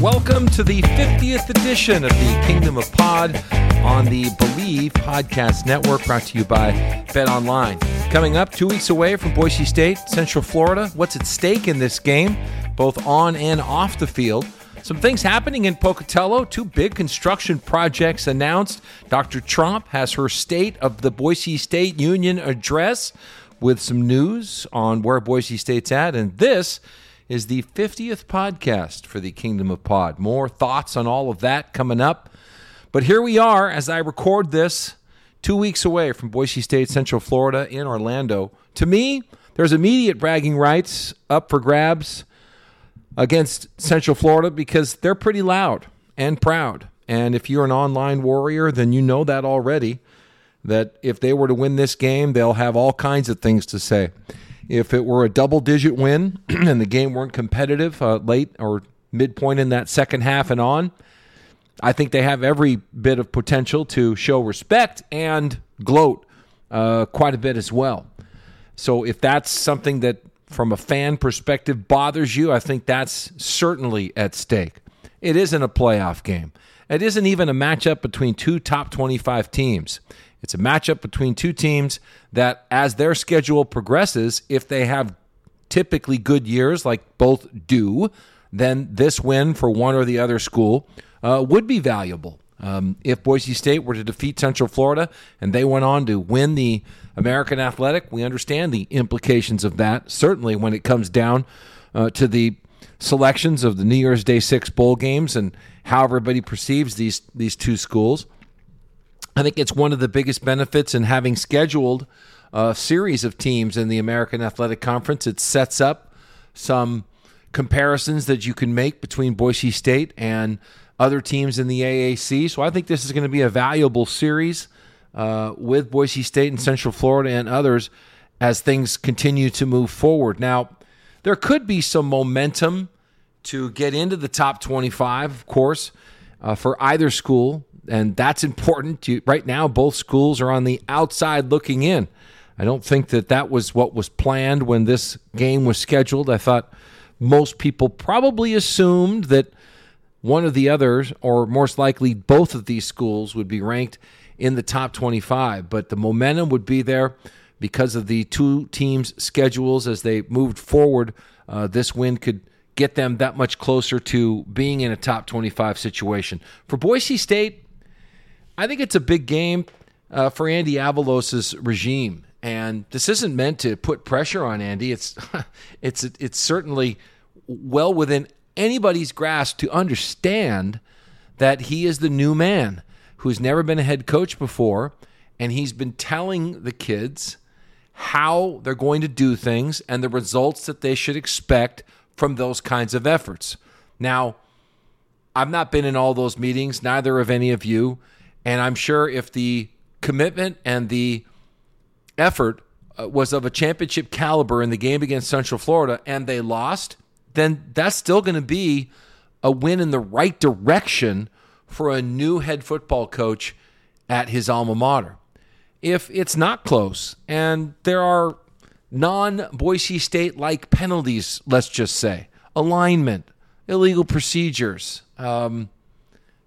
Welcome to the 50th edition of the Kingdom of Pod on the Bleav Podcast Network, brought to you by Bet Online. Coming up, two weeks away from Boise State, Central Florida. What's at stake in this game, both on and off the field? Some things happening in Pocatello, two big construction projects announced. Dr. Tromp has her State of the Boise State Union address with some news on where Boise State's at. And this is the 50th podcast for the Kingdom of Pod. More thoughts on all of that coming up. But here we are as I record this two weeks away from Boise State, Central Florida, in Orlando. To me, there's immediate bragging rights up for grabs against Central Florida because they're pretty loud and proud. And if you're an online warrior, then you know that already. That if they were to win this game, they'll have all kinds of things to say. If it were a double digit win and the game weren't competitive uh, late or midpoint in that second half and on, I think they have every bit of potential to show respect and gloat uh, quite a bit as well. So if that's something that, from a fan perspective, bothers you, I think that's certainly at stake. It isn't a playoff game. It isn't even a matchup between two top 25 teams. It's a matchup between two teams that, as their schedule progresses, if they have typically good years, like both do, then this win for one or the other school uh, would be valuable. Um, if Boise State were to defeat Central Florida and they went on to win the American Athletic, we understand the implications of that. Certainly, when it comes down uh, to the selections of the New Year's Day Six bowl games and how everybody perceives these these two schools. I think it's one of the biggest benefits in having scheduled a series of teams in the American Athletic Conference. It sets up some comparisons that you can make between Boise State and other teams in the AAC. So I think this is going to be a valuable series uh, with Boise State and Central Florida and others as things continue to move forward. Now, there could be some momentum to get into the top 25, of course, uh, for either school and that's important. Right now, both schools are on the outside looking in. I don't think that that was what was planned when this game was scheduled. I thought most people probably assumed that one of the others, or most likely both of these schools, would be ranked in the top 25. But the momentum would be there because of the two teams' schedules as they moved forward. Uh, this win could get them that much closer to being in a top 25 situation. For Boise State, I think it's a big game uh, for Andy Avalos' regime, and this isn't meant to put pressure on Andy. It's it's it's certainly well within anybody's grasp to understand that he is the new man who's never been a head coach before, and he's been telling the kids how they're going to do things and the results that they should expect from those kinds of efforts. Now, I've not been in all those meetings, neither of any of you. And I'm sure if the commitment and the effort uh, was of a championship caliber in the game against Central Florida and they lost, then that's still going to be a win in the right direction for a new head football coach at his alma mater. If it's not close and there are non Boise State like penalties, let's just say, alignment, illegal procedures, um,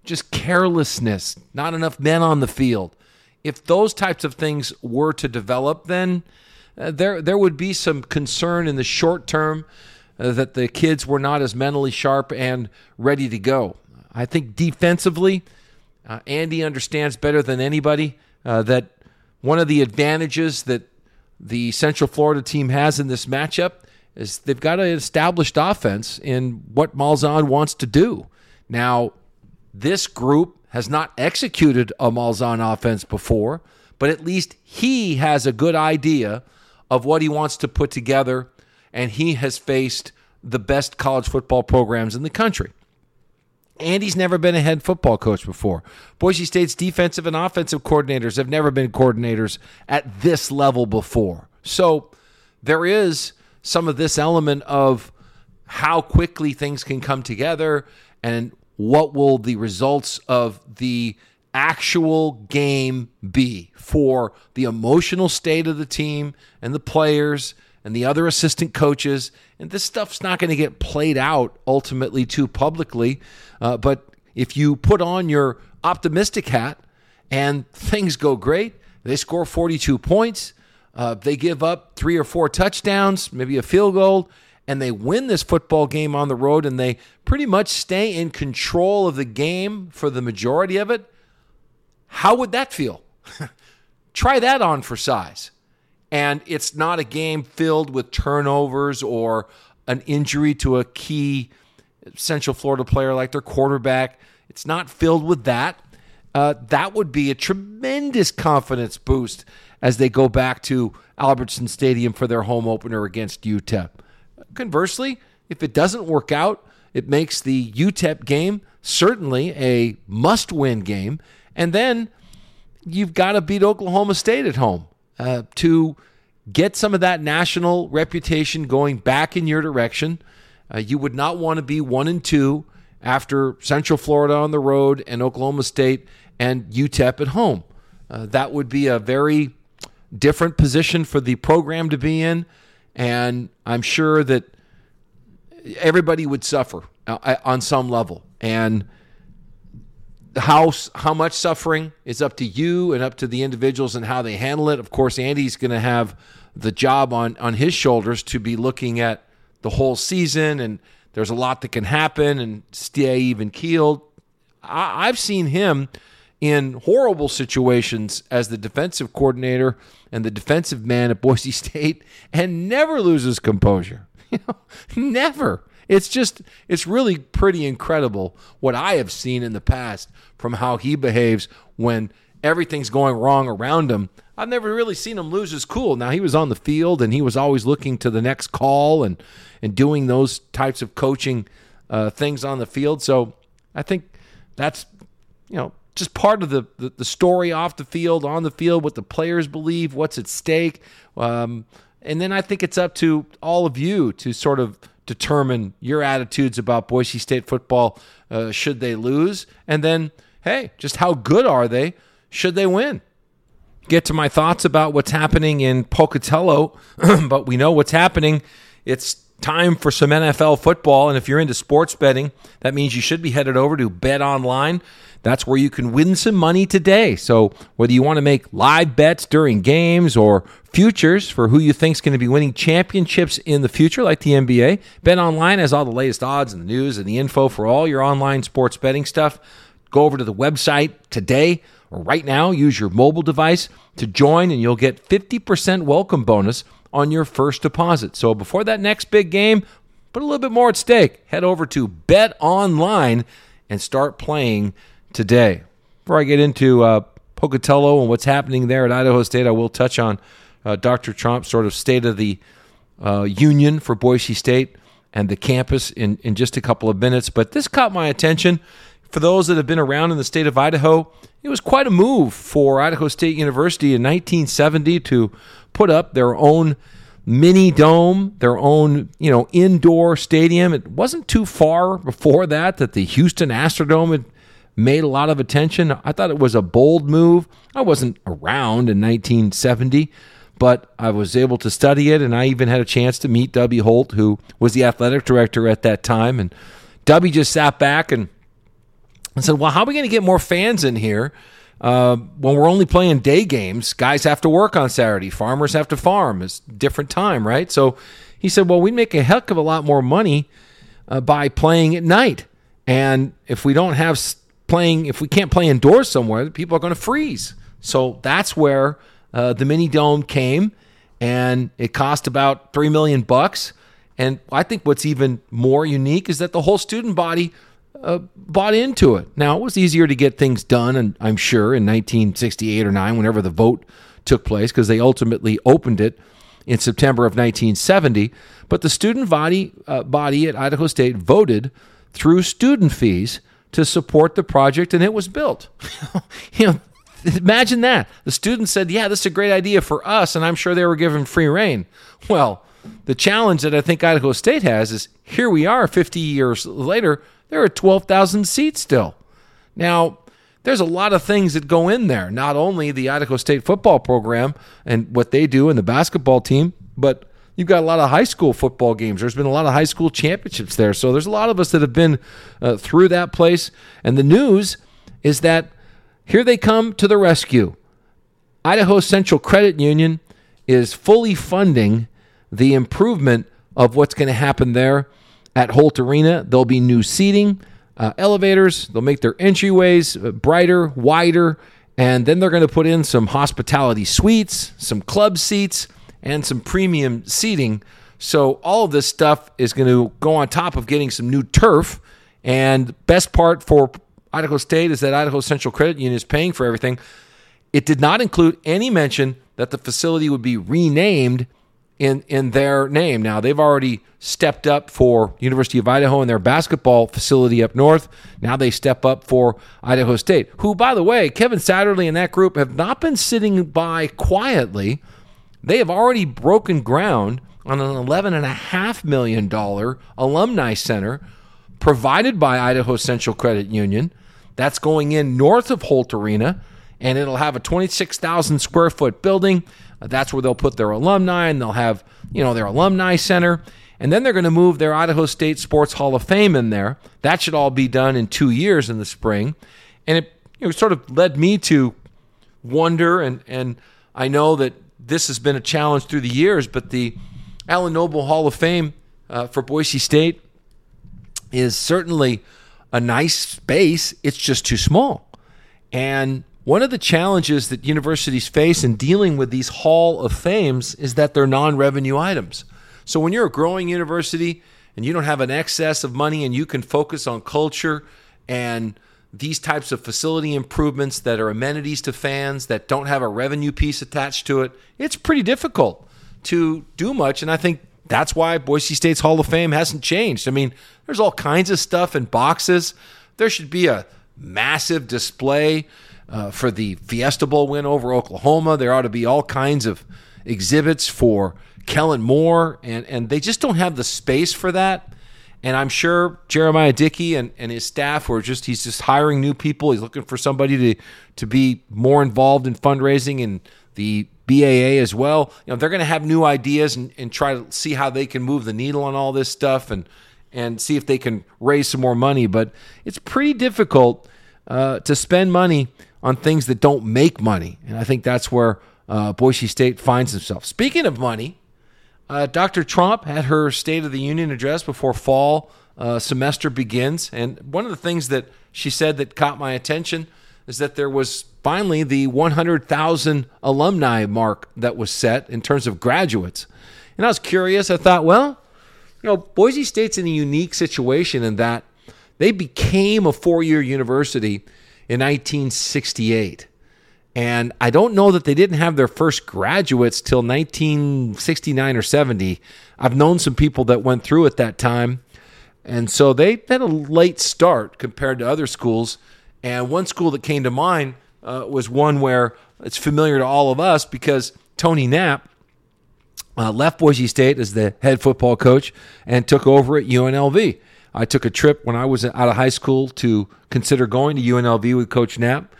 just carelessness, not enough men on the field. If those types of things were to develop, then uh, there there would be some concern in the short term uh, that the kids were not as mentally sharp and ready to go. I think defensively, uh, Andy understands better than anybody uh, that one of the advantages that the Central Florida team has in this matchup is they've got an established offense in what Malzahn wants to do. Now, this group has not executed a Malzahn offense before, but at least he has a good idea of what he wants to put together, and he has faced the best college football programs in the country. Andy's never been a head football coach before. Boise State's defensive and offensive coordinators have never been coordinators at this level before. So there is some of this element of how quickly things can come together and what will the results of the actual game be for the emotional state of the team and the players and the other assistant coaches. And this stuff's not going to get played out ultimately too publicly. Uh, but if you put on your optimistic hat and things go great, they score 42 points, uh, they give up three or four touchdowns, maybe a field goal, and they win this football game on the road and they pretty much stay in control of the game for the majority of it. How would that feel? Try that on for size. And it's not a game filled with turnovers or an injury to a key Central Florida player like their quarterback. It's not filled with that. Uh, that would be a tremendous confidence boost as they go back to Albertson Stadium for their home opener against UTEP. Conversely, if it doesn't work out, it makes the UTEP game certainly a must win game. And then you've got to beat Oklahoma State at home uh, to get some of that national reputation going back in your direction. Uh, you would not want to be one and two after Central Florida on the road and Oklahoma State and UTEP at home. Uh, that would be a very different position for the program to be in. And I'm sure that everybody would suffer uh, on some level. And how how much suffering is up to you and up to the individuals and how they handle it. Of course, Andy's going to have the job on on his shoulders to be looking at the whole season, and there's a lot that can happen and stay even keeled. I, I've seen him in horrible situations as the defensive coordinator and the defensive man at Boise State, and never loses composure. Never. It's just, it's really pretty incredible what I have seen in the past from how he behaves when everything's going wrong around him. I've never really seen him lose his cool. Now he was on the field and he was always looking to the next call and and doing those types of coaching uh, things on the field. So I think that's you know just part of the, the, the story off the field, on the field, what the players believe, what's at stake. Um, and then I think it's up to all of you to sort of determine your attitudes about Boise State football uh, should they lose. And then, hey, just how good are they should they win? Get to my thoughts about what's happening in Pocatello, but we know what's happening. It's time for some NFL football. And if you're into sports betting, that means you should be headed over to Bet Online. That's where you can win some money today. So, whether you want to make live bets during games or futures for who you think is going to be winning championships in the future, like the NBA, Bet Online has all the latest odds and the news and the info for all your online sports betting stuff. Go over to the website today or right now. Use your mobile device to join, and you'll get 50% welcome bonus on your first deposit. So, before that next big game, put a little bit more at stake. Head over to Bet Online and start playing today. Before I get into uh, Pocatello and what's happening there at Idaho State, I will touch on uh, Dr. Tromp's sort of state of the uh, union for Boise State and the campus in, in just a couple of minutes. But this caught my attention. For those that have been around in the state of Idaho, it was quite a move for Idaho State University in 1970 to put up their own mini dome, their own, you know, indoor stadium. It wasn't too far before that that the Houston Astrodome had made a lot of attention. I thought it was a bold move. I wasn't around in 1970, but I was able to study it, and I even had a chance to meet Dubby Holt, who was the athletic director at that time. And Dubby just sat back and, and said, Well, how are we going to get more fans in here? Uh, when we're only playing day games, guys have to work on Saturday. Farmers have to farm. It's different time, right? So He said, "Well, we make a heck of a lot more money uh, by playing at night, and if we don't have playing, if we can't play indoors somewhere, people are going to freeze." So that's where uh, the mini dome came, and it cost about three million bucks. And I think what's even more unique is that the whole student body uh, bought into it. Now it was easier to get things done, and I'm sure in 1968 or nine, whenever the vote took place, because they ultimately opened it in September of 1970. But the student body uh, body at Idaho State voted through student fees to support the project, and it was built. you know, imagine that the students said, "Yeah, this is a great idea for us," and I'm sure they were given free reign. Well, the challenge that I think Idaho State has is here we are 50 years later there are 12,000 seats still. Now, there's a lot of things that go in there, not only the Idaho State football program and what they do and the basketball team, but you've got a lot of high school football games. There's been a lot of high school championships there. So there's a lot of us that have been uh, through that place. And the news is that here they come to the rescue. Idaho Central Credit Union is fully funding the improvement of what's going to happen there at Holt Arena. There'll be new seating, uh, elevators. They'll make their entryways uh, brighter, wider, and then they're going to put in some hospitality suites, some club seats, and some premium seating. So all of this stuff is going to go on top of getting some new turf. And best part for Idaho State is that Idaho Central Credit Union is paying for everything. It did not include any mention that the facility would be renamed in in their name. Now they've already stepped up for University of Idaho and their basketball facility up north. Now they step up for Idaho State, who, by the way, Kevin Satterlee and that group have not been sitting by quietly. They have already broken ground on an $11.5 million alumni center provided by Idaho Central Credit Union. That's going in north of Holt Arena, and it'll have a 26,000 square foot building. Uh, that's where they'll put their alumni and they'll have, you know, their alumni center. And then they're going to move their Idaho State Sports Hall of Fame in there. That should all be done in two years in the spring. And it know, sort of led me to wonder, and, and I know that this has been a challenge through the years, but the Allen Noble Hall of Fame uh, for Boise State is certainly a nice space. It's just too small. And one of the challenges that universities face in dealing with these Hall of Fames is that they're non revenue items. So when you're a growing university and you don't have an excess of money and you can focus on culture and these types of facility improvements that are amenities to fans that don't have a revenue piece attached to it, it's pretty difficult to do much. And I think that's why Boise State's Hall of Fame hasn't changed. I mean, there's all kinds of stuff in boxes. There should be a massive display uh, for the Fiesta Bowl win over Oklahoma. There ought to be all kinds of exhibits for Kellen Moore, and, and they just don't have the space for that. And I'm sure Jeremiah Dickey and, and his staff were just, he's just hiring new people. He's looking for somebody to, to be more involved in fundraising and the BAA as well. You know, they're going to have new ideas and, and try to see how they can move the needle on all this stuff and, and see if they can raise some more money. But it's pretty difficult uh, to spend money on things that don't make money. And I think that's where uh, Boise State finds itself. Speaking of money, uh, Dr. Tromp had her State of the Union address before fall uh, semester begins. And one of the things that she said that caught my attention is that there was finally the 100,000 alumni mark that was set in terms of graduates. And I was curious. I thought, well, you know, Boise State's in a unique situation in that they became a four year university in 1968. And I don't know that they didn't have their first graduates till 1969 or 70. I've known some people that went through at that time. And so they had a late start compared to other schools. And one school that came to mind uh, was one where it's familiar to all of us because Tony Knapp uh, left Boise State as the head football coach and took over at UNLV. I took a trip when I was out of high school to consider going to UNLV with Coach Knapp.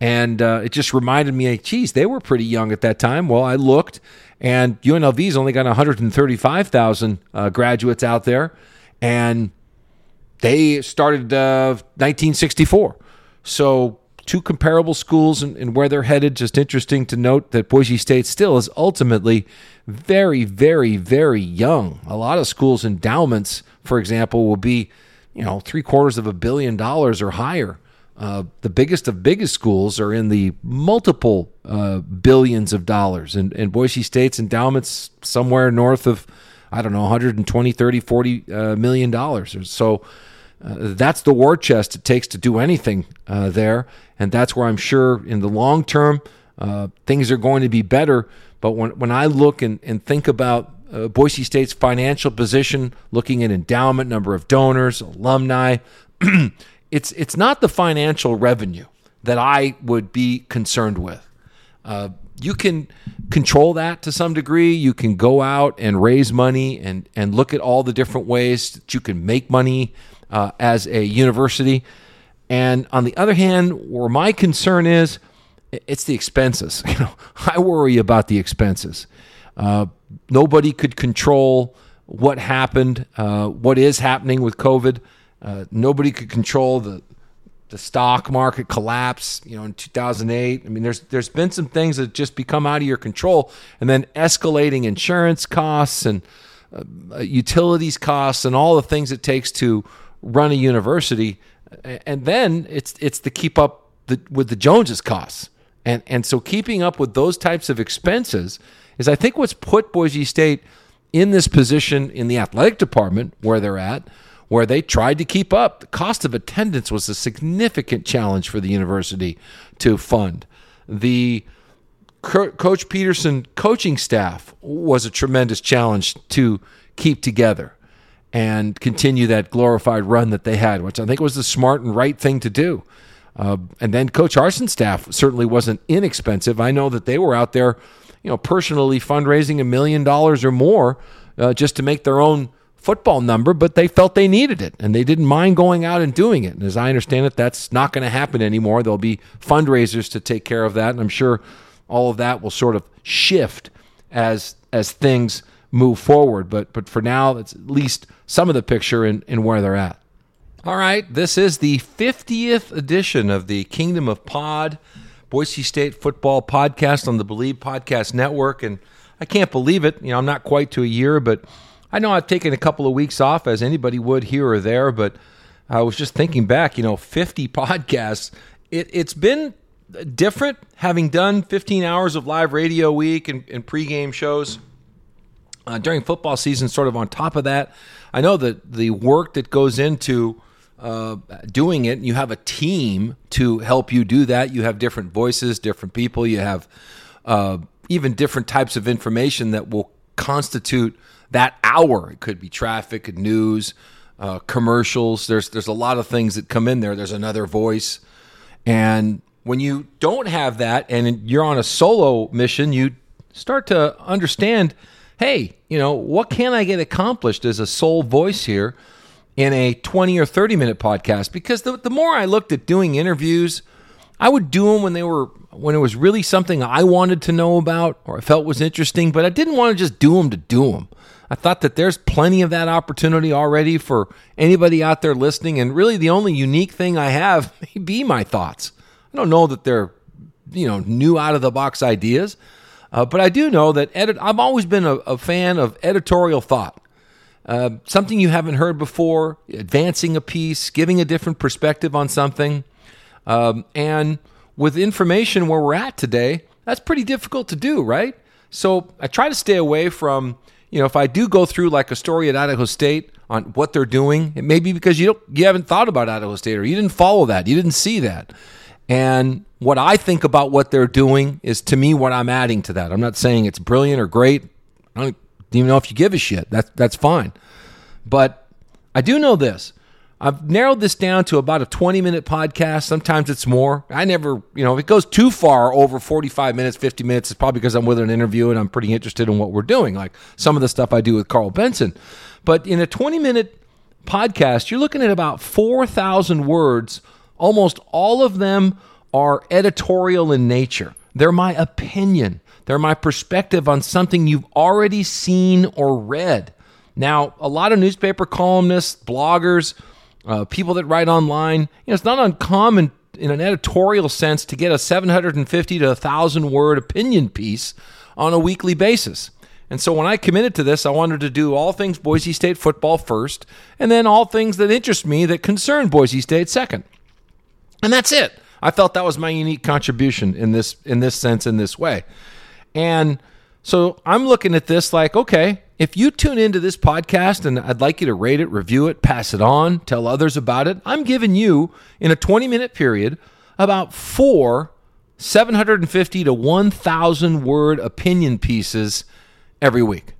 And uh, it just reminded me, geez, they were pretty young at that time. Well, I looked, and UNLV's only got 135,000 uh, graduates out there, and they started uh, 1964. So two comparable schools and, and, where they're headed. Just interesting to note that Boise State still is ultimately very, very, very young. A lot of schools' endowments, for example, will be, you know, three quarters of a billion dollars or higher. Uh, the biggest of biggest schools are in the multiple uh, billions of dollars, and, and Boise State's endowments somewhere north of, I don't know, 120, 30, 40 uh, million dollars. So uh, that's the war chest it takes to do anything uh, there, and that's where I'm sure in the long term things are going to be better. But when when I look and, and think about Boise State's financial position, looking at endowment, number of donors, alumni. it's it's not the financial revenue that I would be concerned with. Uh, you can control that to some degree. You can go out and raise money and and look at all the different ways that you can make money uh, as a university. And on the other hand, where my concern is, it's the expenses. You know, I worry about the expenses. Uh, nobody could control what happened, uh, what is happening with COVID. Uh, nobody could control the the stock market collapse, you know, in 2008. I mean, there's there's been some things that just become out of your control, and then escalating insurance costs and uh, utilities costs and all the things it takes to run a university, and then it's it's to keep up the, with the Joneses costs, and and so keeping up with those types of expenses is, I think, what's put Boise State in this position in the athletic department where they're at where they tried to keep up. The cost of attendance was a significant challenge for the university to fund. The Coach Petersen coaching staff was a tremendous challenge to keep together and continue that glorified run that they had, which I think was the smart and right thing to do. Uh, and then Coach Harsin's staff certainly wasn't inexpensive. I know that they were out there, you know, personally fundraising a million dollars or more uh, just to make their own football number, but they felt they needed it and they didn't mind going out and doing it. And as I understand it, that's not going to happen anymore. There'll be fundraisers to take care of that, and I'm sure all of that will sort of shift as as things move forward. But but for now, that's at least some of the picture in, in where they're at. All right, this is the 50th edition of the Kingdom of Pod, Boise State football podcast on the Bleav Podcast Network, and I can't believe it. You know, I'm not quite to a year, but I know I've taken a couple of weeks off, as anybody would here or there, but I was just thinking back, you know, 50 podcasts. It, it's been different having done 15 hours of live radio week and, and pregame shows uh, during football season, sort of on top of that. I know that the work that goes into uh, doing it, you have a team to help you do that. You have different voices, different people, you have uh, even different types of information that will constitute that hour. It could be traffic, news, uh, commercials. There's there's a lot of things that come in there. There's another voice, and when you don't have that, and you're on a solo mission, you start to understand. Hey, you know what can I get accomplished as a sole voice here in a 20 or 30 minute podcast? Because the the more I looked at doing interviews, I would do them when they were when it was really something I wanted to know about or I felt was interesting, but I didn't want to just do them to do them. I thought that there's plenty of that opportunity already for anybody out there listening. And really, the only unique thing I have may be my thoughts. I don't know that they're, you know, new out of the box ideas, uh, but I do know that edit. I've always been a, a fan of editorial thought. Uh, something you haven't heard before, advancing a piece, giving a different perspective on something. Um, and with information where we're at today, that's pretty difficult to do, right? So I try to stay away from you know, if I do go through like a story at Idaho State on what they're doing, it may be because you don't, you haven't thought about Idaho State or you didn't follow that, you didn't see that. And what I think about what they're doing is to me what I'm adding to that. I'm not saying it's brilliant or great. I don't even know if you give a shit. That's that's fine. But I do know this. I've narrowed this down to about a 20 minute podcast. Sometimes it's more. I never, you know, if it goes too far over 45 minutes, 50 minutes, it's probably because I'm with an interview and I'm pretty interested in what we're doing, like some of the stuff I do with Carl Benson. But in a 20 minute podcast, you're looking at about 4,000 words. Almost all of them are editorial in nature. They're my opinion, they're my perspective on something you've already seen or read. Now, a lot of newspaper columnists, bloggers, uh, people that write online. You know, it's not uncommon in an editorial sense to get a 750 to 1,000 word opinion piece on a weekly basis. And so when I committed to this, I wanted to do all things Boise State football first, and then all things that interest me that concern Boise State second. And that's it. I felt that was my unique contribution in this in this sense in this way. And so I'm looking at this like, okay, if you tune into this podcast and I'd like you to rate it, review it, pass it on, tell others about it, I'm giving you in a 20 minute period about four 750 to 1,000 word opinion pieces every week.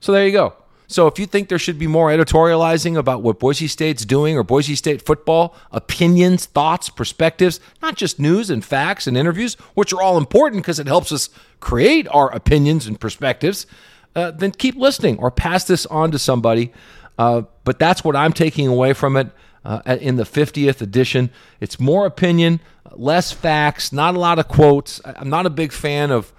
So there you go. So if you think there should be more editorializing about what Boise State's doing or Boise State football, opinions, thoughts, perspectives, not just news and facts and interviews, which are all important because it helps us create our opinions and perspectives, uh, then keep listening or pass this on to somebody. Uh, but that's what I'm taking away from it uh, in the 50th edition. It's more opinion, less facts, not a lot of quotes. I'm not a big fan of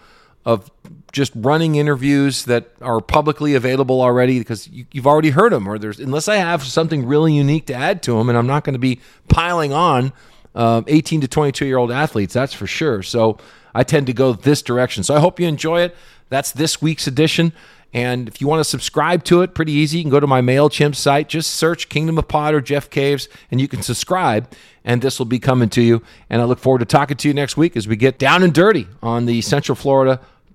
of just running interviews that are publicly available already because you, have already heard them or there's unless I have something really unique to add to them and I'm not going to be piling on uh, 18 to 22 year old athletes that's for sure. So I tend to go this direction. So I hope you enjoy it. That's this week's edition. And if you want to subscribe to it, pretty easy. You can go to my MailChimp site, just search Kingdom of Pod or Jeff Caves, and you can subscribe, and this will be coming to you. And I look forward to talking to you next week as we get down and dirty on the Central Florida